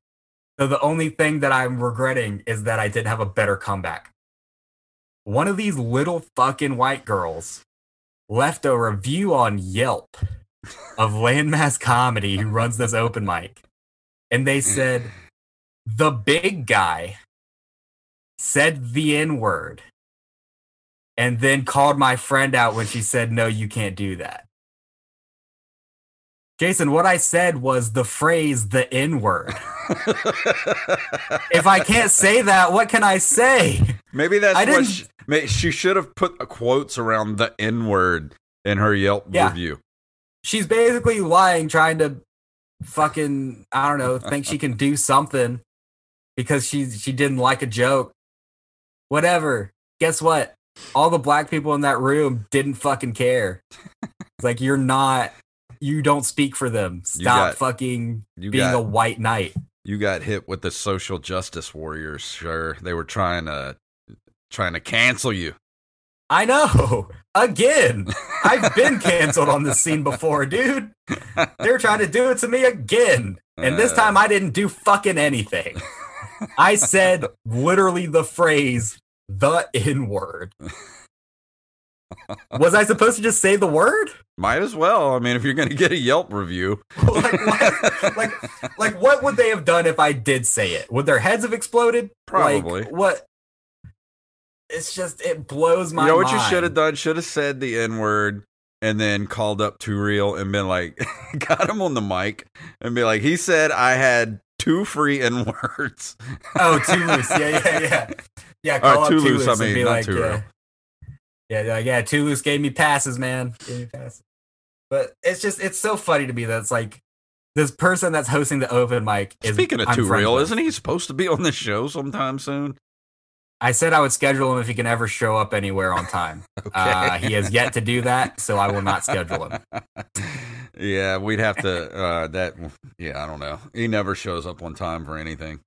so the only thing that I'm regretting is that I didn't have a better comeback. One of these little fucking white girls left a review on Yelp of Landmass Comedy who runs this open mic. And they mm. said, the big guy said the N word and then called my friend out when she said, no, you can't do that. Jason, what I said was the phrase the N word. If I can't say that, what can I say? Maybe that's I what didn't- she, may, she should have put quotes around the N word in her Yelp Yeah. review. She's basically lying, trying to fucking, I don't know, think she can do something because she she didn't like a joke. Whatever. Guess what? All the black people in that room didn't fucking care. It's like you're not you don't speak for them. Stop got- fucking being got a white knight. you got hit with the social justice warriors. Sure, they were trying to trying to cancel you. I know. Again. I've been canceled on this scene before, dude. They're trying to do it to me again. And this Uh. time I didn't do fucking anything. I said literally the phrase, the N word. Was I supposed to just say the word? Might as well. I mean, if you're going to get a Yelp review, like, what, like, like, what would they have done if I did say it? Would their heads have exploded? Probably. Like, what? It's just, it blows my you know what you should have done? Should have said the N word and then called up Too Real and been like, got him on the mic and be like, he said I had two free N words. Oh, too loose. Yeah, yeah, yeah. Yeah, Or call up too loose, I and mean, be not like, real. Yeah, yeah, yeah. Too loose gave me passes, man. Gave me passes. But it's just, it's so funny to me that it's like this person that's hosting the open mic is. Speaking of I'm Too Real, isn't he supposed to be on this show sometime soon? I said I would schedule him if he can ever show up anywhere on time. Okay. Uh, he has yet to do that, so I will not schedule him. Yeah, we'd have to. Uh, that. Yeah, I don't know. He never shows up on time for anything.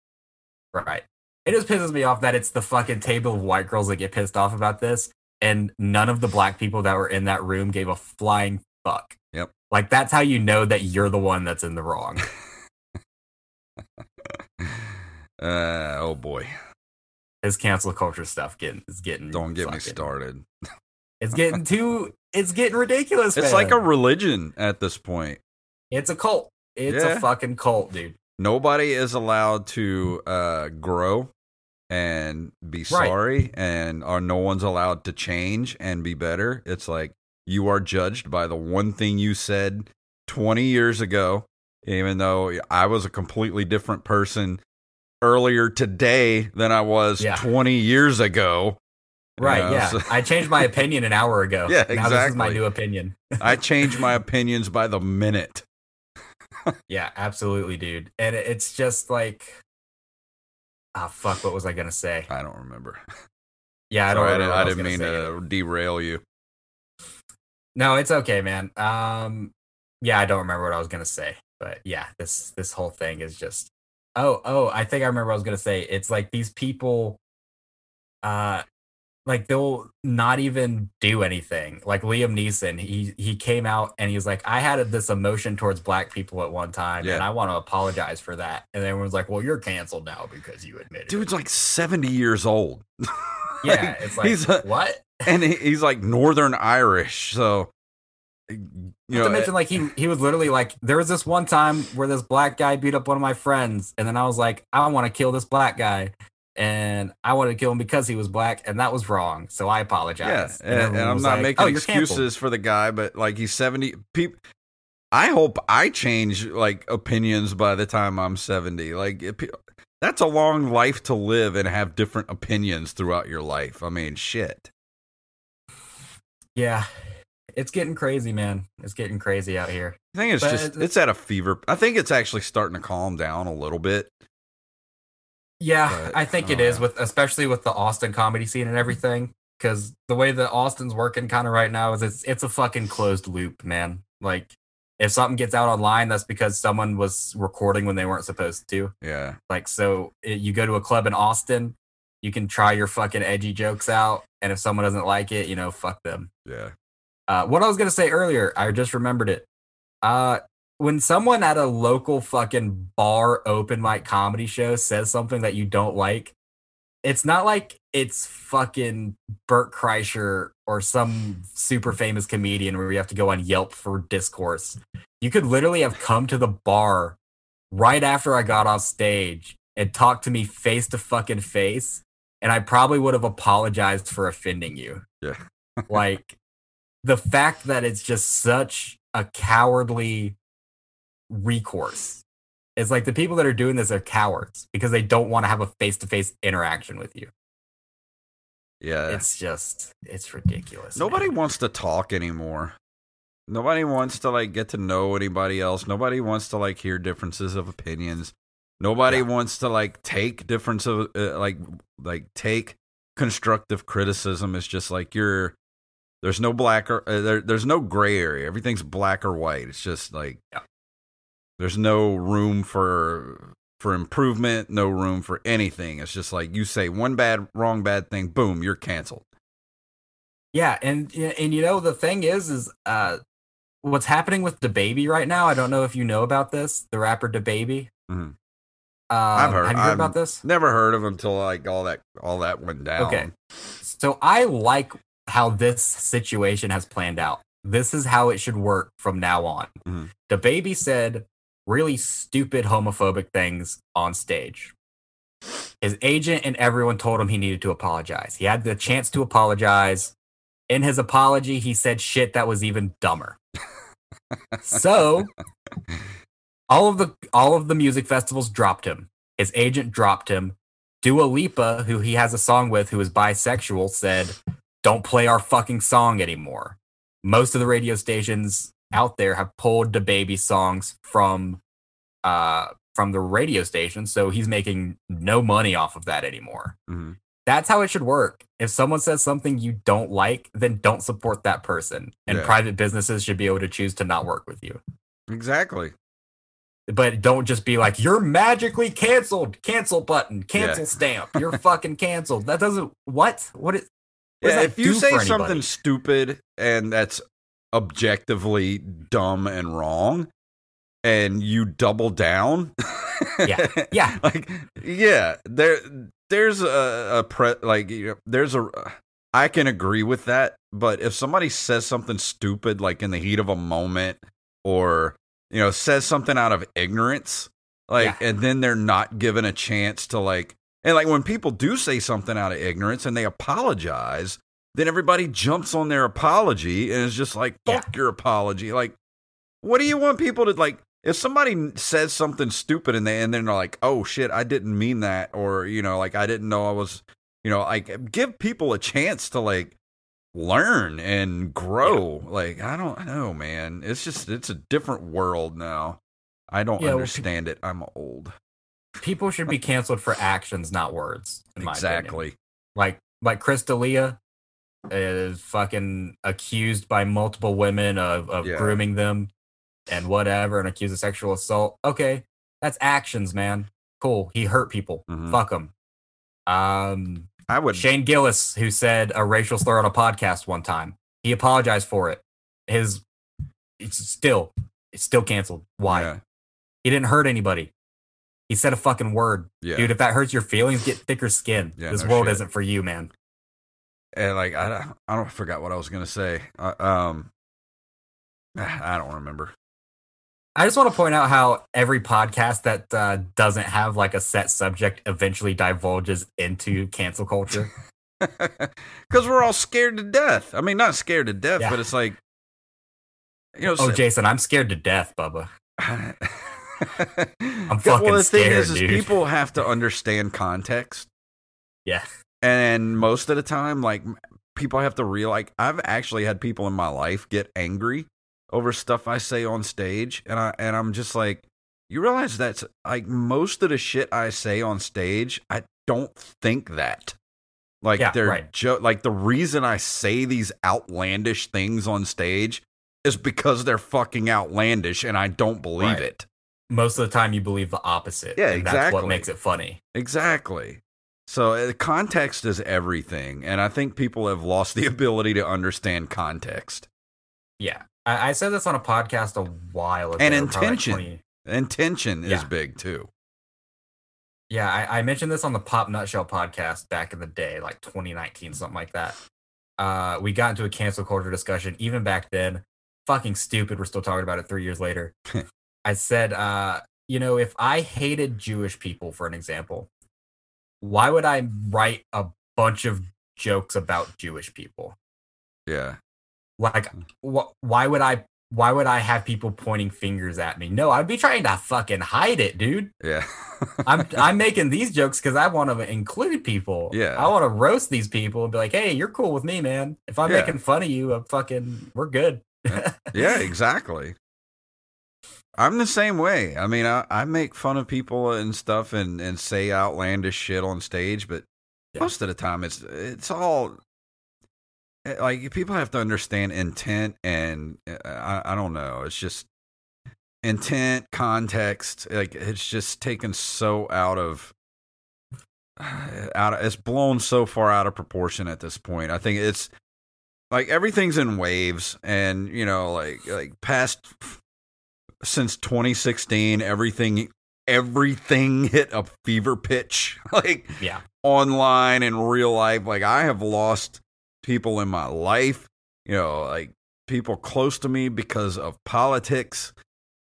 Right. It just pisses me off that it's the fucking table of white girls that get pissed off about this, and none of the black people that were in that room gave a flying fuck. Yep. Like that's how you know that you're the one that's in the wrong. Uh, oh boy, His cancel culture stuff getting is getting don't get me started. It's getting too. It's getting ridiculous. It's man. like a religion at this point. It's a cult. It's Yeah. a fucking cult, dude. Nobody is allowed to uh, grow and be Right. sorry, and are no one's allowed to change and be better. It's like you are judged by the one thing you said 20 years ago, even though I was a completely different person earlier today than I was Yeah. 20 years ago. You Right? know, yeah. so- I changed my opinion an hour ago. Yeah, Now this is my new opinion. I change my opinions by the minute. Yeah, absolutely, dude. And it's just like, ah, fuck. What was I gonna say? I don't remember. Yeah, I don't. Sorry, remember I I didn't mean say. to derail you. No, it's okay, man. Um, yeah, I don't remember what I was gonna say, but yeah, this this whole thing is just. Oh, oh, I think I remember what I was gonna say. It's like these people, uh, like they'll not even do anything. Like Liam Neeson, he he came out and he was like, I had this emotion towards black people at one time, Yeah. and I want to apologize for that. And everyone's like, Well, you're canceled now because you admitted. it." Dude's like 70 years old. yeah, it's like he's a- what? and he's like Northern Irish. So, you Not know, to mention, like he he was literally like, there was this one time where this black guy beat up one of my friends, and then I was like, I want to kill this black guy, and I wanted to kill him because he was black, and that was wrong. So I yeah, apologize. and, and I'm not like, making "Oh, you're canceled." excuses for the guy, but like he's 70. People, I hope I change like opinions by the time I'm 70. Like, it, that's a long life to live and have different opinions throughout your life. I mean, shit. Yeah, it's getting crazy, man. It's getting crazy out here. I think it's But just, it- it's at a fever. I think it's actually starting to calm down a little bit. Yeah, But, I think it oh, is with especially with the Austin comedy scene and everything. Because the way that Austin's working kind of right now is it's it's a fucking closed loop, man. Like if something gets out online, that's because someone was recording when they weren't supposed to. Yeah. Like so, it, you go to a club in Austin, you can try your fucking edgy jokes out, and if someone doesn't like it, you know, fuck them. Yeah. Uh, what I was gonna say earlier, I just remembered it. Uh, when someone at a local fucking bar open mic comedy show says something that you don't like, it's not like it's fucking Bert Kreischer or some super famous comedian where you have to go on Yelp for discourse. You could literally have come to the bar right after I got off stage and talked to me face to fucking face, and I probably would have apologized for offending you Yeah. like the fact that it's just such a cowardly recourse it's like the people that are doing this are cowards because they don't want to have a face-to-face interaction with you Yeah. it's just it's ridiculous Nobody man. wants to talk anymore. Nobody wants to like get to know anybody else. Nobody wants to like hear differences of opinions. Nobody Yeah. wants to like take difference of uh, like like take constructive criticism. It's just like you're there's no black or uh, there, there's no gray area. Everything's black or white. It's just like Yeah. There's no room for for improvement, no room for anything. It's just like you say one bad wrong bad thing, boom, you're canceled. yeah and and you know the thing is is uh what's happening with DaBaby right now i don't know if you know about this the rapper DaBaby Mm-hmm. I've heard- have you heard about this Never heard of him until like all that all that went down. Okay. So I like how this situation has planned out. This is how it should work from now on. DaBaby said really stupid homophobic things on stage. His agent and everyone told him he needed to apologize. He had the chance to apologize. In his apology, he said shit that was even dumber. so all of the all of the music festivals dropped him. His agent dropped him. Dua Lipa, who he has a song with, who is bisexual, said, "Don't play our fucking song anymore." Most of the radio stations out there have pulled DaBaby songs from uh from the radio station, so he's making no money off of that anymore. Mhm. That's how it should work. If someone says something you don't like, then don't support that person. And Yeah. private businesses should be able to choose to not work with you. Exactly. But don't just be like, you're magically canceled. Cancel button, cancel Yeah. stamp. You're fucking canceled. That doesn't what? What is what Yeah, if you say something stupid and that's objectively dumb and wrong, and you double down, Yeah, yeah. like yeah, there, there's a, a pre like you know, there's a. I can agree with that, but if somebody says something stupid, like in the heat of a moment, or you know, says something out of ignorance, like, Yeah. and then they're not given a chance to like, and like when people do say something out of ignorance and they apologize, then everybody jumps on their apology and is just like, fuck your apology. Like, what do you want people to like? If somebody says something stupid and they and then they're like, oh shit, I didn't mean that, or you know, like I didn't know I was, you know, like give people a chance to like learn and grow. Like I don't know, man. It's just it's a different world now. I don't Yeah, well, pe- understand it. I'm old. people should be canceled for actions, not words. In my opinion. Exactly. like like Chris D'Elia is fucking accused by multiple women of, of Yeah. grooming them and whatever and accused of sexual assault. Okay, that's actions, man. Cool. He hurt people. Mhm. Fuck him. Um, I would. Shane Gillis, who said a racial slur on a podcast one time, he apologized for it. His it's still it's still canceled. Why? Yeah. He didn't hurt anybody. He said a fucking word. Yeah. Dude, if that hurts your feelings, get thicker skin. Yeah, this no world shit. isn't for you, man. And like I don't, I don't I forgot what I was gonna say. Uh, um, I don't remember. I just want to point out how every podcast that uh, doesn't have like a set subject eventually divulges into cancel culture. Because we're all scared to death. I mean, not scared to death, Yeah. but it's like, you know. oh, so- Jason, I'm scared to death, Bubba. I'm fucking well, the thing scared, is, is dude. people have to understand context, Yeah. And most of the time, like people have to realize. Like, I've actually had people in my life get angry over stuff I say on stage, and I and I'm just like, you realize that's like most of the shit I say on stage, I don't think that. Like Yeah, they're right. jo- like the reason I say these outlandish things on stage is because they're fucking outlandish and I don't believe Right. it. Most of the time, you believe the opposite. Yeah, and That's what makes it funny. Exactly. So uh, context is everything, and I think people have lost the ability to understand context. Yeah. I, I said this on a podcast a while ago. And like intention. 20 Intention is big too. Yeah, I, I mentioned this on the Pop Nutshell podcast back in the day, like 2019, something like that. Uh, we got into a cancel culture discussion even back then. Fucking stupid. We're still talking about it three years later. I said, uh, you know, if I hated Jewish people, for an example, why would I write a bunch of jokes about Jewish people? Yeah. Like, hmm. wh- why would I? Why would I have people pointing fingers at me? No, I'd be trying to fucking hide it, dude. Yeah. I'm I'm making these jokes because I want to include people. Yeah. I want to roast these people and be like, hey, you're cool with me, man. If I'm Yeah. making fun of you, I'm fucking, we're good. yeah, exactly. I'm the same way. I mean, I, I make fun of people and stuff and, and say outlandish shit on stage, but Yeah. most of the time it's it's all eh, like people have to understand intent and uh, I, I don't know. It's just intent, context. Like it's just taken so out of out of, it's blown so far out of proportion at this point. I think it's like everything's in waves and you know like like past since 2016 everything everything hit a fever pitch like Yeah. online and real life. Like i have lost people in my life you know like people close to me because of politics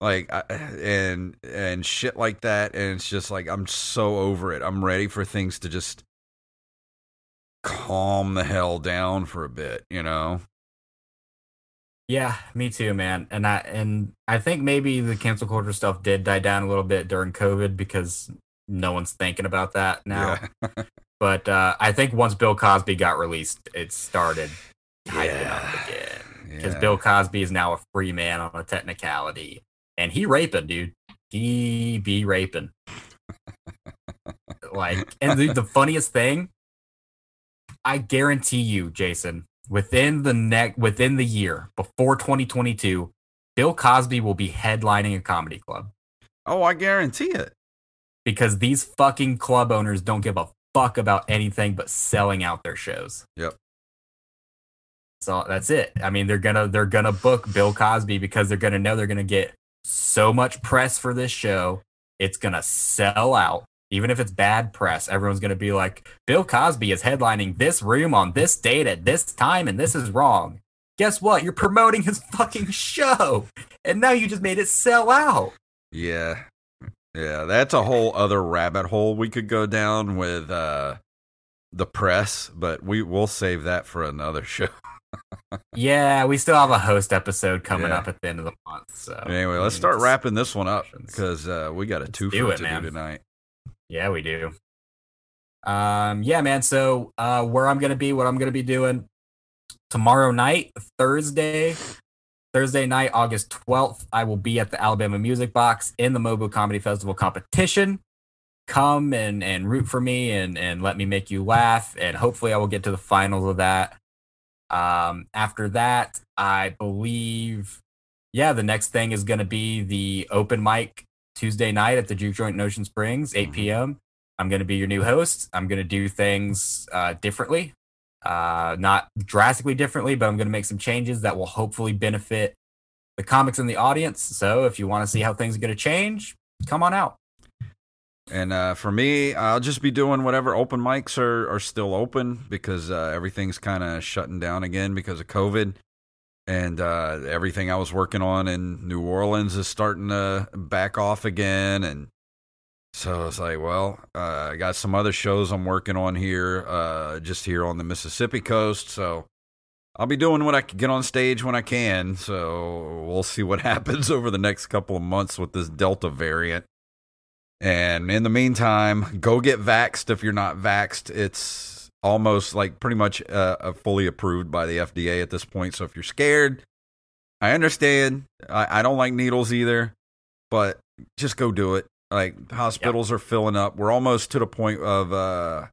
like I, and and shit like that. And it's just like i'm so over it. I'm ready for things to just calm the hell down for a bit you know Yeah, me too, man. And I and I think maybe the cancel culture stuff did die down a little bit during COVID because no one's thinking about that now. Yeah. But uh, I think once Bill Cosby got released, it started hyping Yeah. up again. Because Yeah. Bill Cosby is now a free man on a technicality, and he raping, dude. He be raping. like, and the, the funniest thing, I guarantee you, Jason, within the neck, within the year before 2022, Bill Cosby will be headlining a comedy club Oh, I guarantee it. because these fucking club owners don't give a fuck about anything but selling out their shows. Yep. So that's it. I mean, they're gonna they're gonna book Bill Cosby because they're gonna know they're gonna get so much press for this show. It's gonna sell out. Even if it's bad press, everyone's gonna be like, Bill Cosby is headlining this room on this date at this time, and this is wrong. Guess what? You're promoting his fucking show, and now you just made it sell out. Yeah. Yeah, that's a whole other rabbit hole we could go down with uh the press, but we we'll save that for another show. Yeah, we still have a host episode coming Yeah. up at the end of the month. So Anyway, let's start wrapping this one up because uh, we got a two for to man. do tonight. Yeah, we do. Um, yeah, man. So uh where I'm gonna be, what I'm gonna be doing tomorrow night, Thursday, Thursday night, August 12th, I will be at the Alabama Music Box in the Mobo Comedy Festival competition. Come and and root for me and and let me make you laugh. And hopefully I will get to the finals of that. Um, after that, I believe yeah, the next thing is gonna be the open mic Tuesday night at the Juke Joint in Ocean Springs, 8 Mhm. p.m. I'm going to be your new host. I'm going to do things uh, differently, uh, not drastically differently, but I'm going to make some changes that will hopefully benefit the comics and the audience. So if you want to see how things are going to change, come on out. And uh, for me, I'll just be doing whatever open mics are, are still open because uh, everything's kind of shutting down again because of COVID. And uh, everything I was working on in New Orleans is starting to back off again. And so it's like, well, uh, I got some other shows I'm working on here, uh, just here on the Mississippi coast. So I'll be doing what I can get on stage when I can. So we'll see what happens over the next couple of months with this Delta variant. And in the meantime, go get vaxxed if you're not vaxxed. It's almost like pretty much uh, uh, fully approved by the FDA at this point. So if you're scared, I understand. I, I don't like needles either, but just go do it. Like hospitals are filling up. We're almost to the point of uh,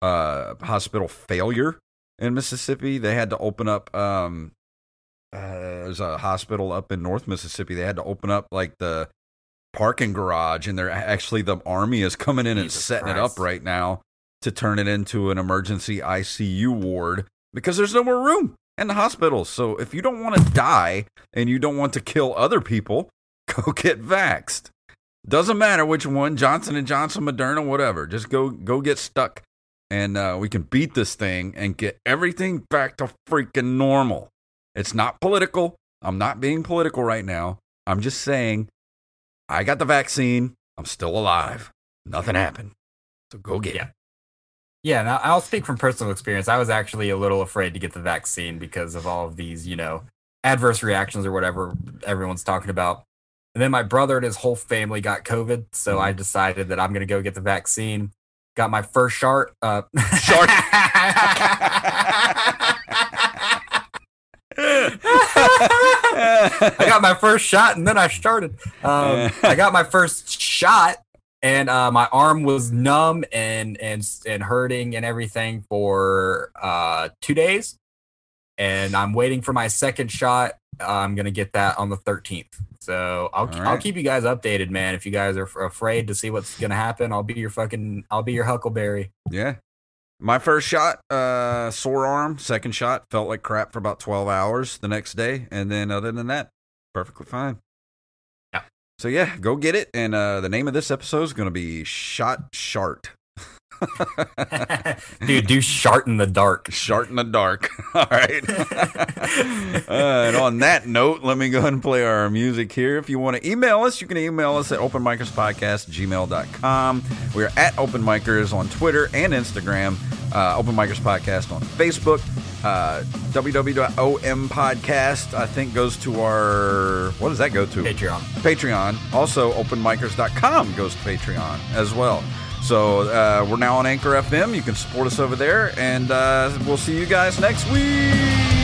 uh, hospital failure in Mississippi. They had to open up. Um, uh, there's a hospital up in North Mississippi. They had to open up like the parking garage, and they're actually the army is coming in and Jesus setting it up right now to turn it into an emergency ICU ward because there's no more room in the hospitals. So if you don't want to die and you don't want to kill other people, go get vaxxed. Doesn't matter which one, Johnson and Johnson, Moderna, whatever. Just go go get stuck, and uh, we can beat this thing and get everything back to freaking normal. It's not political. I'm not being political right now. I'm just saying, I got the vaccine. I'm still alive. Nothing happened. So go get Yeah. it. Yeah, and I'll speak from personal experience. I was actually a little afraid to get the vaccine because of all of these, you know, adverse reactions or whatever everyone's talking about. And then my brother and his whole family got COVID, so I decided that I'm going to go get the vaccine. Got my first shot. Uh, Shart. I got my first shot and then I started. Um, I got my first shot and uh, my arm was numb and and and hurting and everything for uh, two days. And I'm waiting for my second shot. I'm gonna get that on the 13th. So I'll All I'll keep you guys updated, man. If you guys are f- afraid to see what's gonna happen, I'll be your fucking I'll be your Huckleberry. Yeah. My first shot, uh, sore arm. Second shot, felt like crap for about 12 hours the next day. And then, other than that, perfectly fine. So, yeah, go get it. And uh, the name of this episode is going to be Shot Shart. Dude, do shart in the dark. Shart in the dark. All right. uh, and on that note, let me go ahead and play our music here. If you want to email us, you can email us at openmicerspodcast gmail.com. We are at Open Micers on Twitter and Instagram. Uh, Open Micers Podcast on Facebook. Uh, www.ompodcast, I think, goes to our. What does that go to? Patreon. Patreon. Also, openmicers.com goes to Patreon as well. So uh, we're now on Anchor FM. You can support us over there, and uh, we'll see you guys next week.